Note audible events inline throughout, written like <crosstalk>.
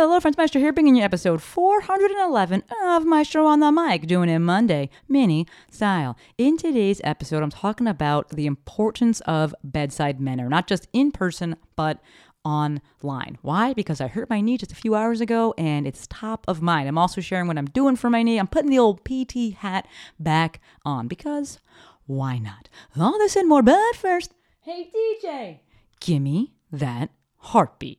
Hello, friends. Maestro here, bringing you episode 411 of Maestro on the Mic, doing it Monday, mini style. In today's episode, I'm talking about the importance of bedside manner, not just in person, but online. Why? Because I hurt my knee just a few hours ago and it's top of mind. I'm also sharing what I'm doing for my knee. I'm putting the old PT hat back on because why not? All this and more, but first, hey DJ, gimme that heartbeat.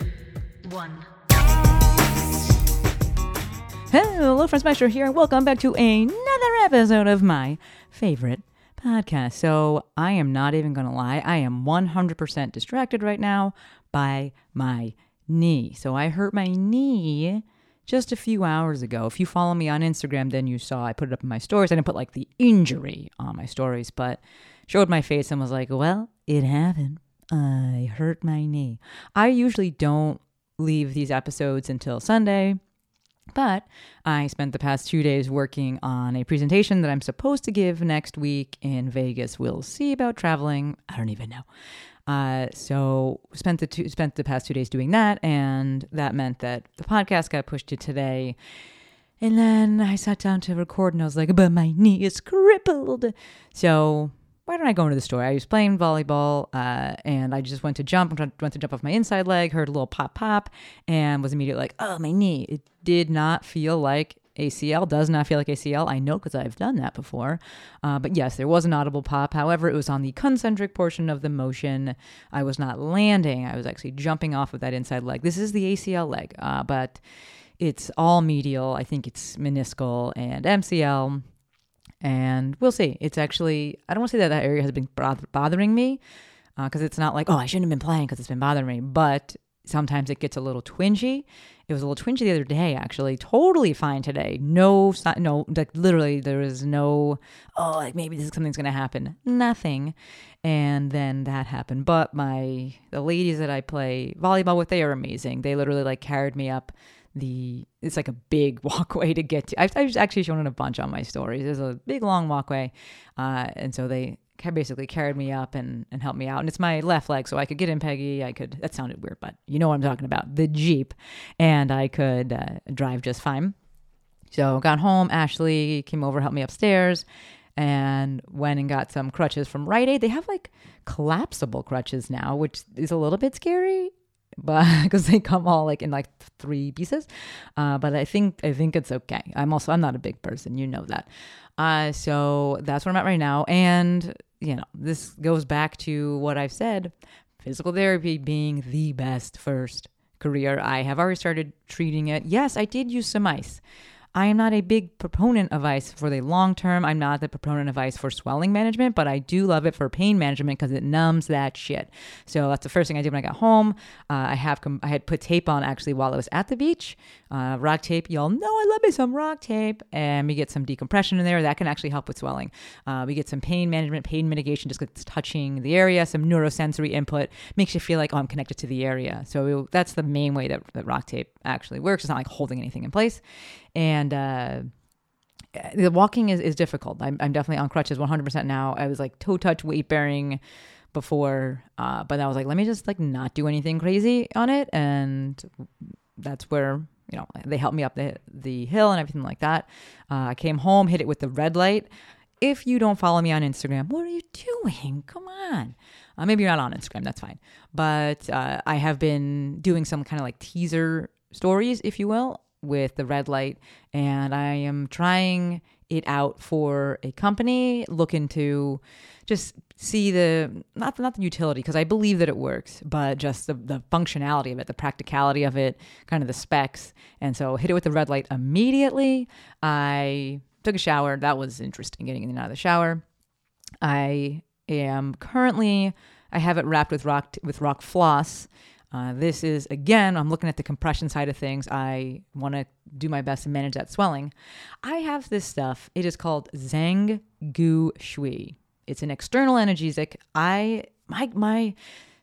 one. Hello, friends, Maestro here, and welcome back to another episode of my favorite podcast. So, I am not even going to lie, I am 100% distracted right now by my knee. So, I hurt my knee just a few hours ago. If you follow me on Instagram, then you saw I put it up in my stories. I didn't put like the injury on my stories, but showed my face and was like, well, it happened. I hurt my knee. I usually don't leave these episodes until Sunday. But I spent the past two days working on a presentation that I'm supposed to give next week in Vegas. We'll see about traveling. I don't even know. Uh, so spent the two, spent the past two days doing that, and that meant that the podcast got pushed to today. And then I sat down to record, and I was like, "But my knee is crippled." So why don't I go into the store? I was playing volleyball, uh, and I just went to jump. Went to jump off my inside leg, heard a little pop pop, and was immediately like, "Oh, my knee!" It did not feel like ACL. Does not feel like ACL. I know because I've done that before. Uh, but yes, there was an audible pop. However, it was on the concentric portion of the motion. I was not landing. I was actually jumping off of that inside leg. This is the ACL leg, uh, but it's all medial. I think it's meniscal and MCL and we'll see. It's actually I don't want to say that that area has been bothering me uh, because it's not like oh I shouldn't have been playing because it's been bothering me, but sometimes it gets a little twingy. It was a little twingy the other day actually. Totally fine today. No no like literally there was no oh like maybe this is something's gonna happen. Nothing. And then that happened. But my the ladies that I play volleyball with, they are amazing. They literally like carried me up the it's like a big <laughs> walkway to get to. I've, I've actually shown it a bunch on my stories. There's a big long walkway, uh, and so they basically carried me up and, and helped me out. And it's my left leg, so I could get in Peggy. I could. That sounded weird, but you know what I'm talking about. The Jeep, and I could uh, drive just fine. So got home. Ashley came over, helped me upstairs, and went and got some crutches from Rite Aid. They have like collapsible crutches now, which is a little bit scary but <laughs> because they come all like in like three pieces. Uh, but i think i think it's okay. I'm also i'm not a big person you know that. Uh, so that's where i'm at right now. And you know this goes back to what i've said physical therapy being the best first career i have already started treating it. Yes i did use some ice I am not a big proponent of ice for the long term. I'm not the proponent of ice for swelling management, but I do love it for pain management because it numbs that shit. So that's the first thing I did when I got home. Uh, I have com- I had put tape on actually while I was at the beach. Uh, rock tape, y'all know I love me some rock tape, and we get some decompression in there. That can actually help with swelling. Uh, we get some pain management, pain mitigation, just 'cause it's touching the area. Some neurosensory input makes you feel like oh I'm connected to the area. So that's the main way that, that rock tape actually works. It's not like holding anything in place and uh, the walking is, is difficult. I'm, I'm definitely on crutches 100% now. I was like toe touch weight bearing before, uh, but I was like, let me just like not do anything crazy on it, and that's where you know they helped me up the the hill and everything like that. Uh, I came home, hit it with the red light. If you don't follow me on Instagram, what are you doing? Come on. Uh, maybe you're not on Instagram, that's fine. But uh, I have been doing some kind of like teaser stories, if you will, with the red light, and I am trying it out for a company looking to just see the not not the utility because I believe that it works, but just the, the functionality of it, the practicality of it, kind of the specs. And so hit it with the red light immediately. I took a shower. That was interesting getting in and out of the shower. I am currently I have it wrapped with rock with rock floss. Uh, this is again, I'm looking at the compression side of things. I want to do my best to manage that swelling. I have this stuff. It is called Zheng Gu Shui. It's an external analgesic. I my my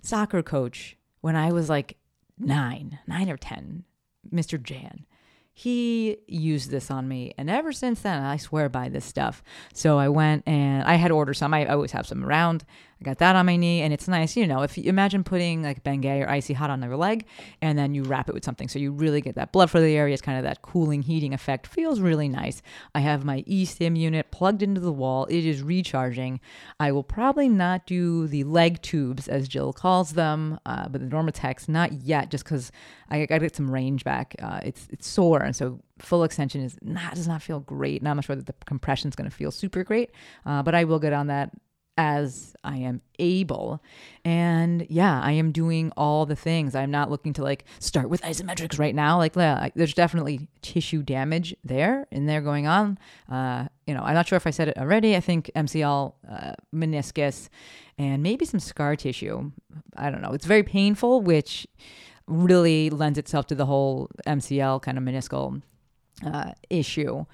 soccer coach when I was like nine, nine or ten, Mr. Jan he used this on me and ever since then i swear by this stuff so i went and i had ordered some i always have some around i got that on my knee and it's nice you know if you imagine putting like bengay or icy hot on your leg and then you wrap it with something. So you really get that blood flow to the area. It's kind of that cooling heating effect. Feels really nice. I have my e-stim unit plugged into the wall. It is recharging. I will probably not do the leg tubes as jill calls them uh, but the NormaTecs not yet just because i gotta get some range back. Uh, it's it's sore and so full extension is not does not feel great. Not sure that the compression is going to feel super great, uh, but I will get on that as I am able. And yeah, I am doing all the things. I'm not looking to like start with isometrics right now. Like, yeah, there's definitely tissue damage there in there going on. Uh, you know, I'm not sure if I said it already. I think MCL, uh, meniscus, and maybe some scar tissue. I don't know. It's very painful, which really lends itself to the whole MCL kind of meniscal uh, issue.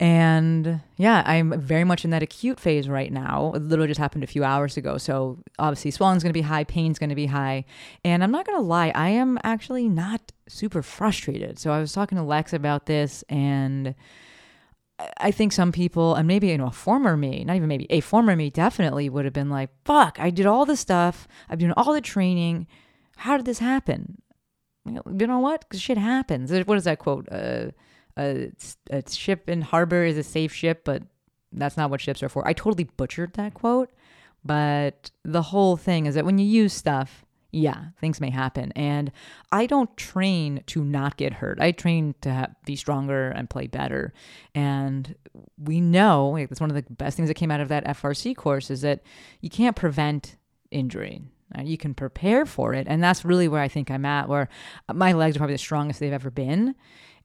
And yeah, I'm very much in that acute phase right now. It literally just happened a few hours ago. So obviously, swelling's going to be high, pain's going to be high. And I'm not going to lie, I am actually not super frustrated. So I was talking to Lex about this, and I think some people, and maybe you know, a former me, not even maybe a former me, definitely would have been like, "Fuck, I did all this stuff. I've done all the training. How did this happen?" You know what? Because shit happens. What is that quote? Uh, a, a ship in harbor is a safe ship, but that's not what ships are for. I totally butchered that quote, but the whole thing is that when you use stuff, yeah, things may happen. And I don't train to not get hurt. I train to be stronger and play better. And we know like, that's one of the best things that came out of that FRC course is that you can't prevent injury. Uh, you can prepare for it. And that's really where I think I'm at, where my legs are probably the strongest they've ever been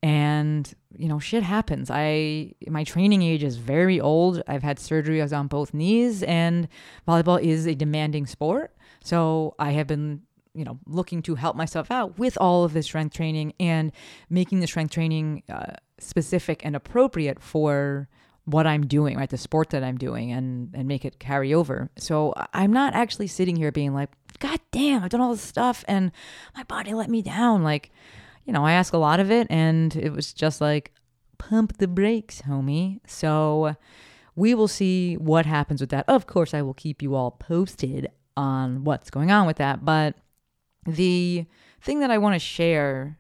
and you know shit happens. I my training age is very old. I've had surgery I was on both knees and volleyball is a demanding sport. So i have been you know looking to help myself out with all of this strength training and making the strength training uh, specific and appropriate for what i'm doing right? The sport that i'm doing and and make it carry over. So i'm not actually sitting here being like god damn i've done all this stuff and my body let me down. Like you know, I ask a lot of it, and it was just like, pump the brakes, homie. So we will see what happens with that. Of course, I will keep you all posted on what's going on with that. But the thing that I want to share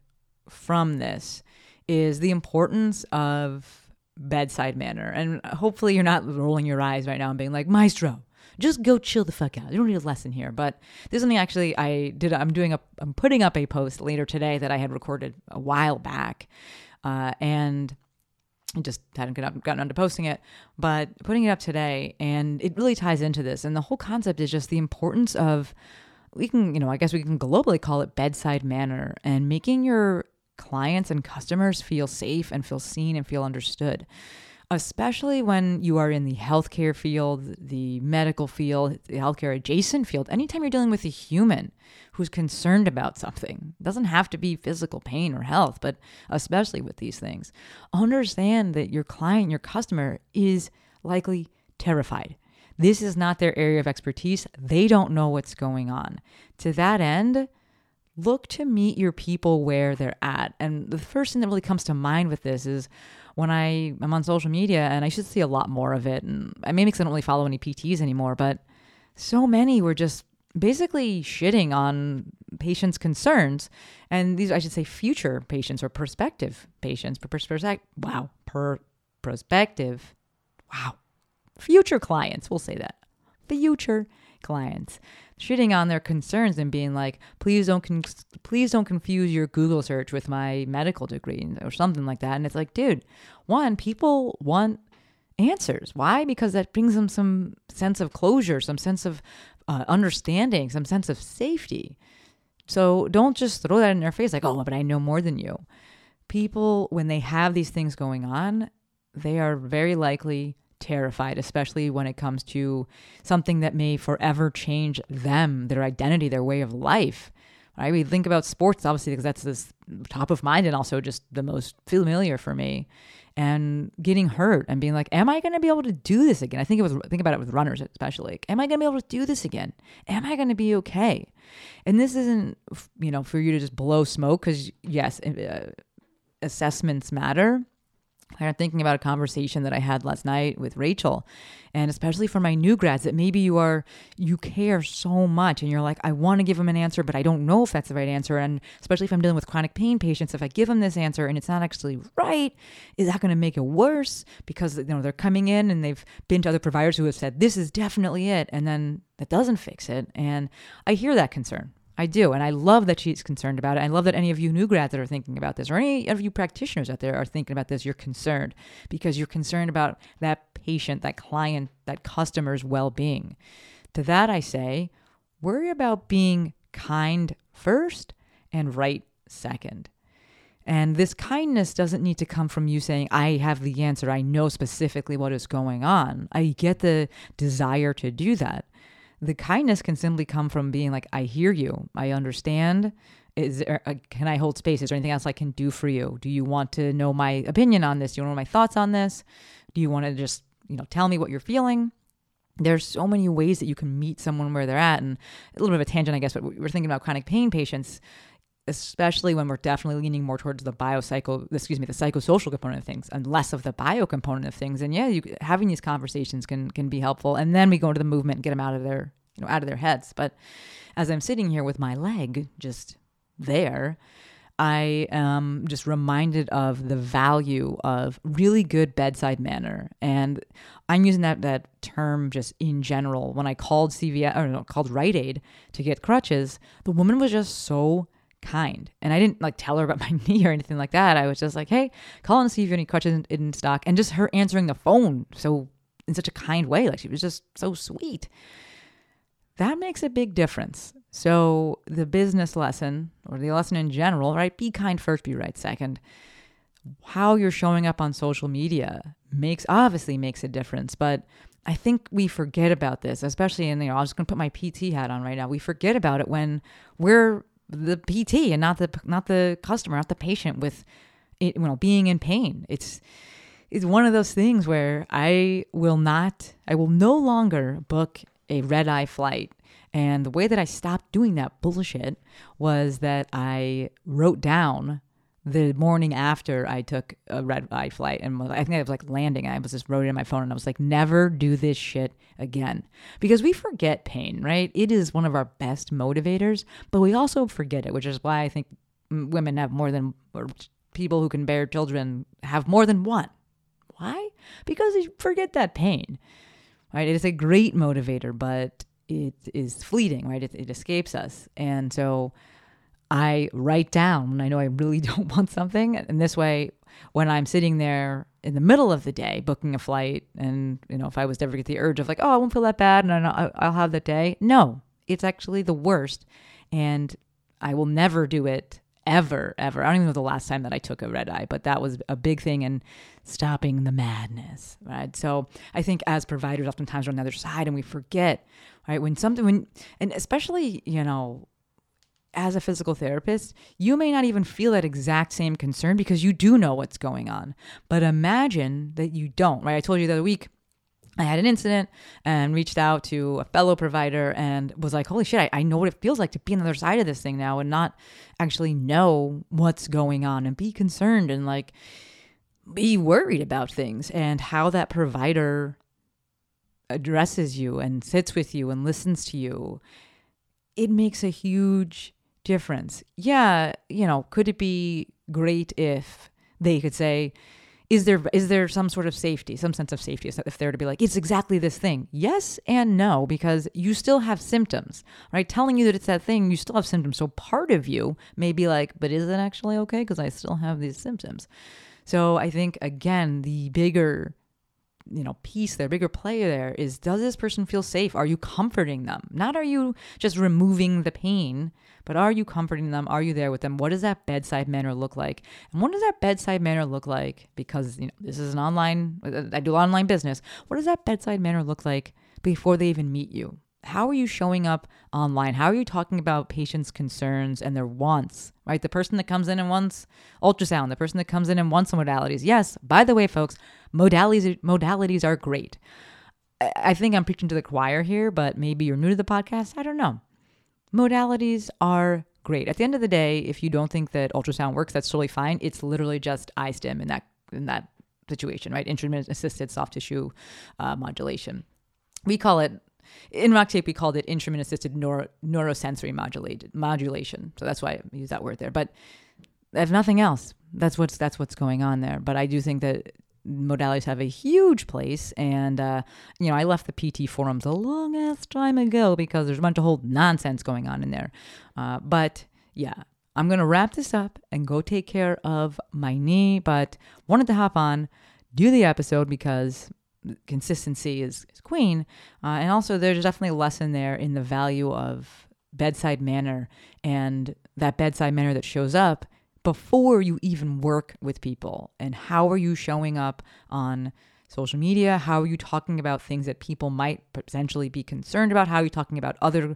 from this is the importance of bedside manner. And hopefully, you're not rolling your eyes right now and being like, Maestro, just go chill the fuck out. You don't need a lesson here. But there's something actually I did. I'm doing a. I'm putting up a post later today that I had recorded a while back, uh, and just hadn't gotten, gotten onto posting it, but putting it up today, and it really ties into this. And the whole concept is just the importance of we can, you know, I guess we can globally call it bedside manner and making your clients and customers feel safe and feel seen and feel understood especially when you are in the healthcare field, the medical field, the healthcare adjacent field, anytime you're dealing with a human who's concerned about something, it doesn't have to be physical pain or health, but especially with these things, understand that your client, your customer is likely terrified. This is not their area of expertise. They don't know what's going on. To that end, look to meet your people where they're at. And the first thing that really comes to mind with this is when I am on social media, and I should see a lot more of it. And I maybe because I don't really follow any PTs anymore, but so many were just basically shitting on patients' concerns, and these I should say future patients or prospective patients. Per, per, wow, per prospective, wow, future clients. We'll say that future clients shitting on their concerns and being like, please don't con- please don't confuse your Google search with my medical degree or something like that. And it's like, dude, one, people want answers. Why? Because that brings them some sense of closure, some sense of uh, understanding, some sense of safety. So don't just throw that in their face like, oh, but I know more than you. People, when they have these things going on, they are very likely terrified, especially when it comes to something that may forever change them, their identity, their way of life. Right? We think about sports, obviously, because that's this top of mind and also just the most familiar for me. And getting hurt and being like, "Am I going to be able to do this again?" I think it was think about it with runners, especially. Like, Am I going to be able to do this again? Am I going to be okay? And this isn't, you know, for you to just blow smoke because yes, uh, assessments matter I'm thinking about a conversation that I had last night with Rachel, and especially for my new grads, that maybe you are you care so much, and you're like, I want to give them an answer, but I don't know if that's the right answer. And especially if I'm dealing with chronic pain patients, if I give them this answer and it's not actually right, is that going to make it worse? Because you know they're coming in and they've been to other providers who have said this is definitely it, and then that doesn't fix it. And I hear that concern I do. And I love that she's concerned about it. I love that any of you new grads that are thinking about this, or any of you practitioners out there are thinking about this, you're concerned because you're concerned about that patient, that client, that customer's well being. To that, I say, worry about being kind first and right second. And this kindness doesn't need to come from you saying, I have the answer. I know specifically what is going on. I get the desire to do that the kindness can simply come from being like, I hear you, I understand. Is there, uh, can I hold space? Is there anything else I can do for you? Do you want to know my opinion on this? Do you want to know my thoughts on this? Do you want to just, you know, tell me what you're feeling? There's so many ways that you can meet someone where they're at. And a little bit of a tangent, I guess, but we're thinking about chronic pain patients especially when we're definitely leaning more towards the biocycle, excuse me, the psychosocial component of things and less of the bio component of things. And yeah, you having these conversations can can be helpful. And then we go into the movement and get them out of their you know out of their heads. But as I'm sitting here with my leg just there, I am just reminded of the value of really good bedside manner. And I'm using that that term just in general. When I called CVS or no, called Rite Aid to get crutches, the woman was just so kind. And I didn't like tell her about <laughs> my knee or anything like that. I was just like, hey, call and see if you have any crutches in, in stock. And just her answering the phone so in such a kind way. Like she was just so sweet. That makes a big difference. So the business lesson or the lesson in general, right? Be kind first, be right second. How you're showing up on social media makes obviously makes a difference, but I think we forget about this, especially in you know, I was just going to put my PT hat on right now. We forget about it when we're the PT and not the not the customer, not the patient with it, you know being in pain. It's it's one of those things where I will not I will no longer book a red eye flight. And the way that I stopped doing that bullshit was that I wrote down the morning after I took a red eye flight, and I think I was like landing, I was just wrote it in my phone, and I was like, never do this shit again, because we forget pain, right? It is one of our best motivators, but we also forget it, which is why I think women have more than or people who can bear children have more than one. Why? Because they forget that pain, right? It is a great motivator, but it is fleeting, right? It, it escapes us, and so I write down when I know I really <laughs> don't want something. And this way, when I'm sitting there in the middle of the day booking a flight, and you know, if I was to ever get the urge of like, oh, I won't feel that bad, and I'll have that day, no, it's actually the worst, and I will never do it ever, ever. I don't even know the last time that I took a red eye, but that was a big thing in stopping the madness, right? So I think as providers, oftentimes we're on the other side and we forget, right? When something, when, and especially, you know, as a physical therapist, you may not even feel that exact same concern because you do know what's going on. But imagine that you don't, right? I told you the other week I had an incident and reached out to a fellow provider and was like, holy shit, I, I know what it feels like to be on the other side of this thing now and not actually know what's going on and be concerned and like be worried about things and how that provider addresses you and sits with you and listens to you. It makes a huge difference. Yeah, you know, could it be great if they could say, is there is there some sort of safety, some sense of safety if they're to be like, it's exactly this thing? Yes and no, because you still have symptoms, right? Telling you that it's that thing, you still have symptoms. So part of you may be like, but is it actually okay? Because I still have these symptoms. So I think again, the bigger you know piece there bigger play there is does this person feel safe? Are you comforting them? Not are you just removing the pain but are you comforting them? Are you there with them? What does that bedside manner look like? And what does that bedside manner look like? Because you know this is an online i do online business. What does that bedside manner look like before they even meet you how are you showing up online? How are you talking about patients' concerns and their wants, right? The person that comes in and wants ultrasound, the person that comes in and wants modalities. Yes, by the way, folks, modalities modalities are great. I think I'm preaching to the choir here, but maybe you're new to the podcast. I don't know. Modalities are great. At the end of the day, if you don't think that ultrasound works, that's totally fine. It's literally just iStim in that in that situation, right? Instrument assisted soft tissue uh, modulation. We call it in rock tape we called it instrument assisted neuro, neurosensory modulated modulation. So that's why i use that word there. But if nothing else that's what's that's what's going on there. But i do think that modalities have a huge place. And uh, you know i left the pt forums a long ass time ago because there's a bunch of whole nonsense going on in there. Uh, but yeah i'm gonna wrap this up and go take care of my knee. But wanted to hop on do the episode because consistency is, is queen. Uh, and also, there's definitely a lesson there in the value of bedside manner and that bedside manner that shows up before you even work with people. And how are you showing up on social media? How are you talking about things that people might potentially be concerned about? How are you talking about other,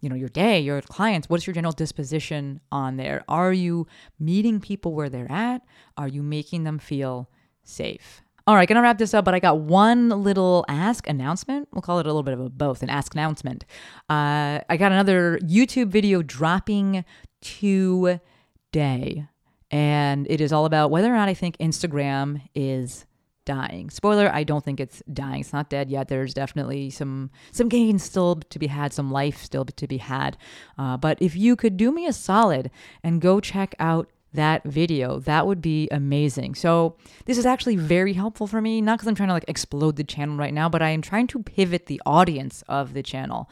you know, your day, your clients? What's your general disposition on there? Are you meeting people where they're at? Are you making them feel safe? All right, gonna wrap this up, but I got one little ask announcement. We'll call it a little bit of a both, an ask announcement. Uh, I got another YouTube video dropping today, and it is all about whether or not I think Instagram is dying. Spoiler, I don't think it's dying. It's not dead yet. There's definitely some some gains still to be had, some life still to be had. Uh, but if you could do me a solid and go check out that video. That would be amazing. So, this is actually very helpful for me, not because I'm trying to like explode the channel right now, but I am trying to pivot the audience of the channel.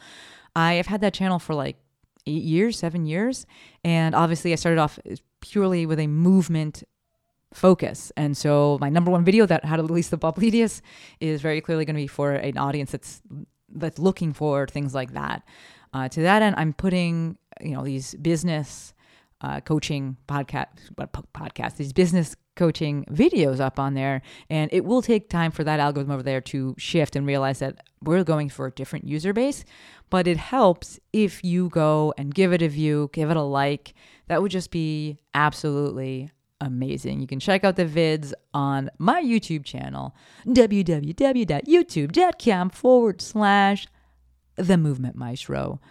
I have had that channel for like eight years, seven years. And obviously, I started off purely with a movement focus. And so, my number one video that had to release the bubblydius is very clearly going to be for an audience that's that's looking for things like that. Uh, to that end, I'm putting you know these business uh, coaching podcast, podcast, these business coaching videos up on there. And it will take time for that algorithm over there to shift and realize that we're going for a different user base. But it helps if you go and give it a view, give it a like. That would just be absolutely amazing. You can check out the vids on my YouTube channel, www.youtube.com forward slash the movement maestro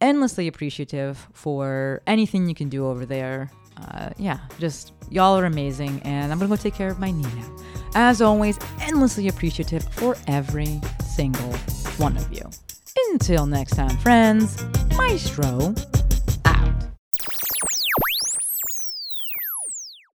endlessly appreciative for anything you can do over there. Uh, yeah, just y'all are amazing, and I'm gonna go take care of my knee now. As always, endlessly appreciative for every single one of you. Until next time, friends, Maestro